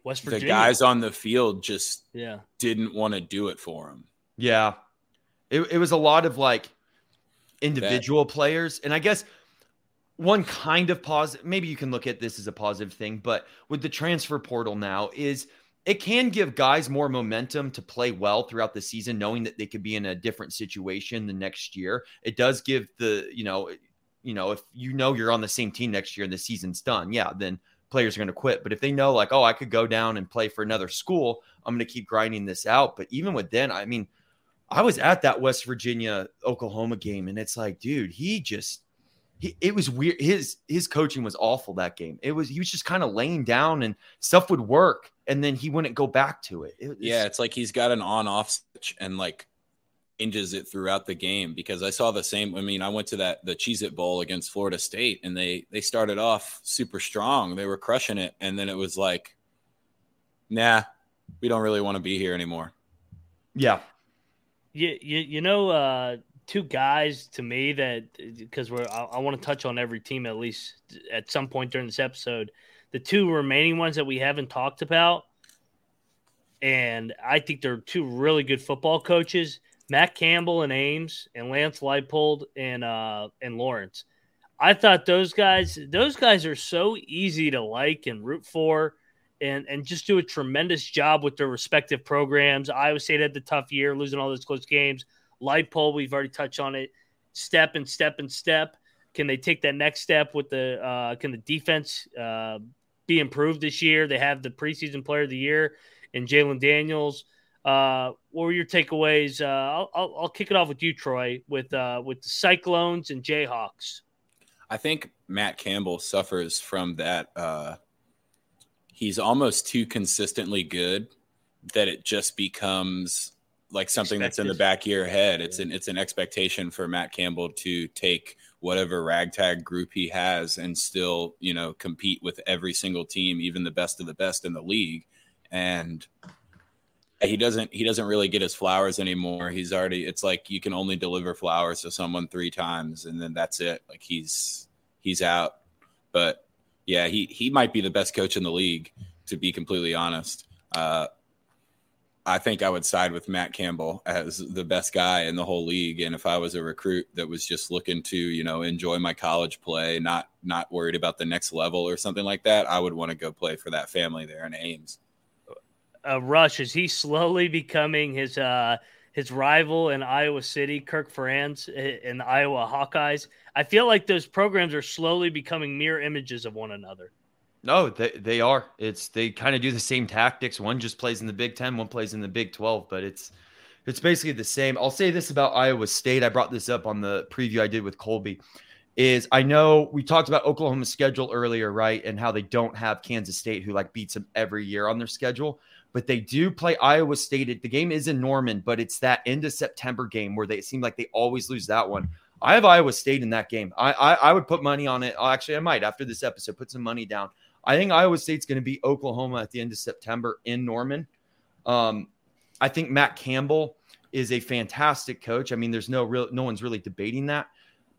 West Virginia. the guys on the field just yeah didn't want to do it for him. Yeah, it, it was a lot of like individual that. players, and I guess one kind of positive. Maybe you can look at this as a positive thing, but with the transfer portal now is it can give guys more momentum to play well throughout the season, knowing that they could be in a different situation the next year. It does give the, you know, you know, if you know you're on the same team next year and the season's done, yeah, then players are going to quit. But if they know, like, oh, I could go down and play for another school, I'm going to keep grinding this out. But even with then, I mean, I was at that West Virginia Oklahoma game, and it's like, dude, he just he, it was weird. His his coaching was awful that game. It was he was just kind of laying down and stuff would work, and then he wouldn't go back to it. it yeah, it's like he's got an on off switch and like changes it throughout the game. Because I saw the same. I mean, I went to that the Cheez It Bowl against Florida State, and they they started off super strong. They were crushing it, and then it was like, nah, we don't really want to be here anymore. Yeah. You, you, you know, uh, two guys to me that because we're I, I want to touch on every team at least at some point during this episode. The two remaining ones that we haven't talked about, and I think they're two really good football coaches: Matt Campbell and Ames, and Lance Leipold and uh and Lawrence. I thought those guys those guys are so easy to like and root for. And, and just do a tremendous job with their respective programs. Iowa State had the tough year, losing all those close games. Leipold, we've already touched on it. Step and step and step. Can they take that next step with the? Uh, can the defense uh, be improved this year? They have the preseason player of the year and Jalon Daniels. Uh, what were your takeaways? Uh, I'll, I'll, I'll, kick it off with you, Troy, with uh, with the Cyclones and Jayhawks. I think Matt Campbell suffers from that. Uh, he's almost too consistently good that it just becomes like something Expected. that's in the back of your head. It's an it's an expectation for Matt Campbell to take whatever ragtag group he has and still, you know, compete with every single team, even the best of the best in the league. And he doesn't he doesn't really get his flowers anymore. He's already it's like you can only deliver flowers to someone three times and then that's it. Like he's he's out. But yeah, he he might be the best coach in the league, to be completely honest. Uh, I think I would side with Matt Campbell as the best guy in the whole league. And if I was a recruit that was just looking to, you know, enjoy my college play, not not worried about the next level or something like that, I would want to go play for that family there in Ames. Uh, Rush is he slowly becoming his uh his rival in Iowa City, Kirk Ferentz in the Iowa Hawkeyes? I feel like those programs are slowly becoming mirror images of one another. No, they, they are. It's they kind of do the same tactics. One just plays in the Big Ten, one plays in the Big Twelve, but it's it's basically the same. I'll say this about Iowa State. I brought this up on the preview I did with Colby. Is I know we talked about Oklahoma's schedule earlier, right? And how they don't have Kansas State, who like beats them every year on their schedule, but they do play Iowa State. The game is in Norman, but it's that end of September game where they seem like they always lose that one. I have Iowa State in that game. I, I, I would put money on it. Actually, I might after this episode put some money down. I think Iowa State's going to be Oklahoma at the end of September in Norman. Um, I think Matt Campbell is a fantastic coach. I mean, there's no real, no one's really debating that.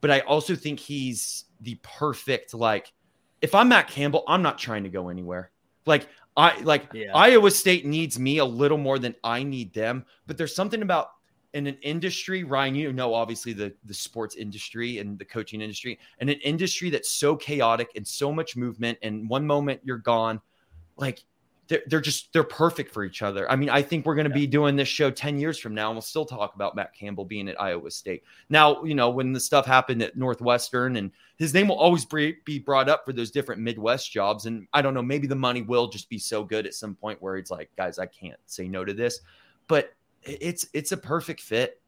But I also think he's the perfect like. If I'm Matt Campbell, I'm not trying to go anywhere. Like I like yeah. Iowa State needs me a little more than I need them. But there's something about in an industry, Ryan, you know, obviously the the sports industry and the coaching industry, and an industry that's so chaotic and so much movement, and one moment you're gone, like they're, they're just they're perfect for each other. I mean, I think we're going to yeah. be doing this show 10 years from now and we'll still talk about Matt Campbell being at Iowa State. Now, you know, when the stuff happened at Northwestern and his name will always be be brought up for those different Midwest jobs and I don't know, maybe the money will just be so good at some point where it's like, guys, I can't say no to this. But it's it's a perfect fit.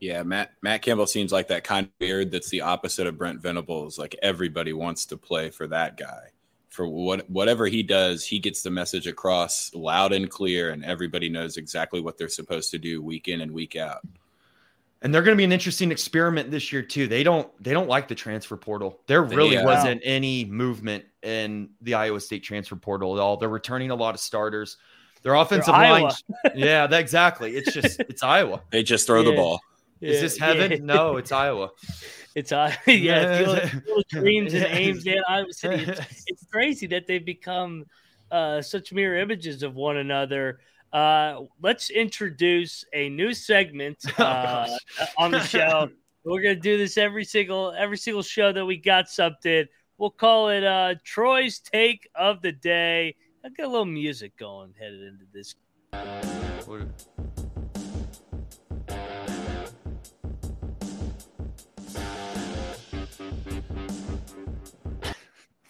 Yeah, Matt Matt Campbell seems like that kind of weird that's the opposite of Brent Venables. Like everybody wants to play for that guy for what whatever he does, he gets the message across loud and clear, and everybody knows exactly what they're supposed to do week in and week out. And they're going to be an interesting experiment this year too. They don't they don't like the transfer portal. There really yeah. wasn't any movement in the Iowa State transfer portal at all. They're returning a lot of starters. Their offensive line, yeah, that, exactly. It's just it's Iowa. They just throw yeah. the ball. Yeah. Is this heaven? No, it's Iowa. It's uh, yeah, Field, Dreams and Ames and Iowa City. It's, it's, crazy that they've become uh, such mirror images of one another. Uh, let's introduce a new segment oh, uh, on the show. We're gonna do this every single every single show that we got something. We'll call it uh, Troy's take of the day. I got a little music going headed into this.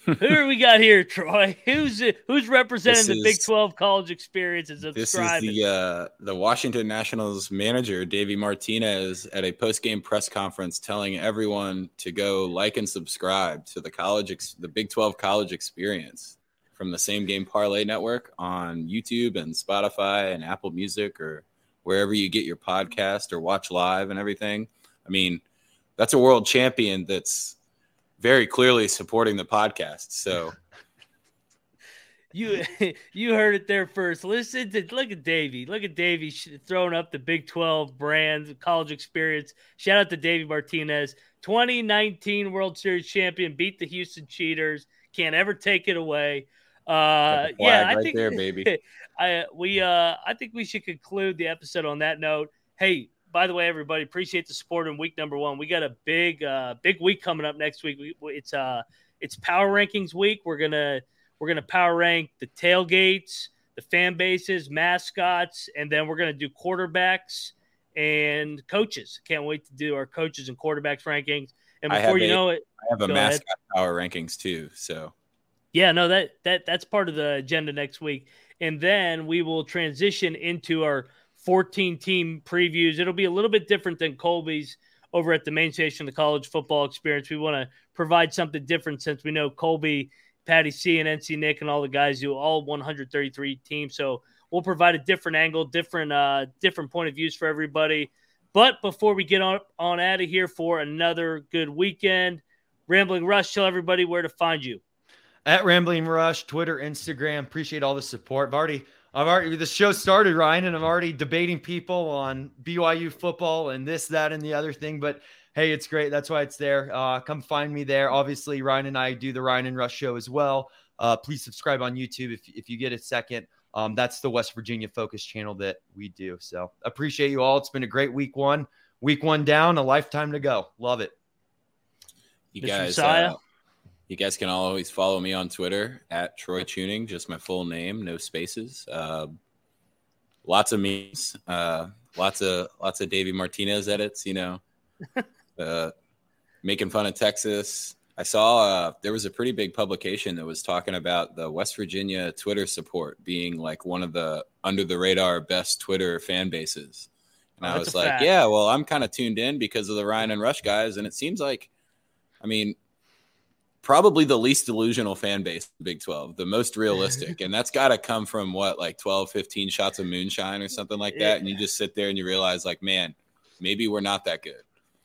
Who we got here, Troy? Who's who's representing the Big Twelve college experience and? This is the uh, the Washington Nationals manager, Davey Martinez, at a post game press conference, telling everyone to go like and subscribe to the college, ex- the Big Twelve college experience from the Same Game Parlay Network on YouTube and Spotify and Apple Music or wherever you get your podcast or watch live and everything. I mean, that's a world champion that's very clearly supporting the podcast. So you you heard it there first. Listen to look at Davey. Look at Davey throwing up the Big 12 brand college experience. Shout out to Davey Martinez, 2019 World Series champion, beat the Houston Cheaters. Can't ever take it away. Uh, yeah, I think there, baby. I we uh I think we should conclude the episode on that note. Hey, by the way, everybody, appreciate the support in week number one. We got a big, uh, big week coming up next week. We, it's uh, it's power rankings week. We're gonna we're gonna power rank the tailgates, the fan bases, mascots, and then we're gonna do quarterbacks and coaches. Can't wait to do our coaches and quarterbacks rankings. And before you a, know it, I have a mascot ahead. power rankings too. So yeah, no that that that's part of the agenda next week, and then we will transition into our 14 team previews. It'll be a little bit different than Colby's over at the main station the college football experience. We want to provide something different since we know Colby, Patty C, and NC Nick and all the guys do all 133 teams. So we'll provide a different angle, different uh, different point of views for everybody. But before we get on, on out of here for another good weekend, Rambling Rush, tell everybody where to find you. At Rambling Rush, Twitter, Instagram. Appreciate all the support. I've already I've already the show started, Ryan, and I'm already debating people on BYU football and this, that, and the other thing. But hey, it's great. That's why it's there. Uh, come find me there. Obviously, Ryan and I do the Ryan and Rush show as well. Uh, please subscribe on YouTube if, if you get a second. Um, that's the West Virginia focus channel that we do. So appreciate you all. It's been a great week one. Week one down, a lifetime to go. Love it. You Mr. guys, uh, you guys can always follow me on Twitter at Troy Chewning, just my full name, no spaces. Uh, lots of memes, uh, lots of lots of Davey Martinez edits. You know, uh, making fun of Texas. I saw uh, there was a pretty big publication that was talking about the West Virginia Twitter support being like one of the under the radar best Twitter fan bases. And oh, I was like, fact. yeah, well, I'm kind of tuned in because of the Ryan and Rush guys, and it seems like, I mean, probably the least delusional fan base Big 12, the most realistic. and that's got to come from what, like 12, 15 shots of moonshine or something like that. And you just sit there and you realize, like, man, maybe we're not that good.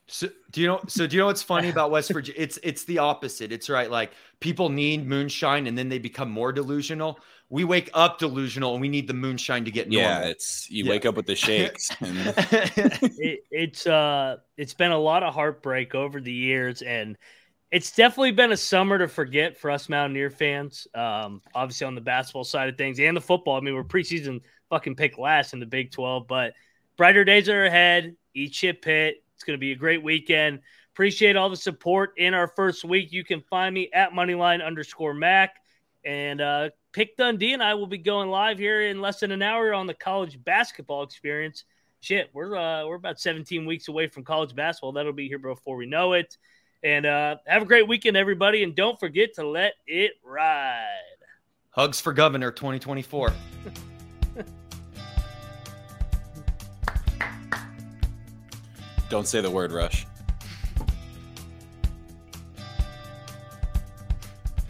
So do you know? So do you know what's funny about West Virginia? It's it's the opposite. It's right. Like people need moonshine, and then they become more delusional. we wake up delusional and we need the moonshine to get normal. Yeah, it's you yeah. wake up with the shakes. And... it, it's uh, it's been a lot of heartbreak over the years, and it's definitely been a summer to forget for us Mountaineer fans. Um, obviously on the basketball side of things and the football. I mean, we're preseason fucking pick last in the Big Twelve, but brighter days are ahead. Eat shit Pitt. It's going to be a great weekend. Appreciate all the support in our first week. You can find me at moneyline underscore Mac. And uh, Pick Dundee and I will be going live here in less than an hour on the college basketball experience. Shit, we're uh, we're about 17 weeks away from college basketball. That'll be here before we know it. And uh, have a great weekend, everybody. And don't forget to let it ride. Hugs for Governor 2024. don't say the word rush.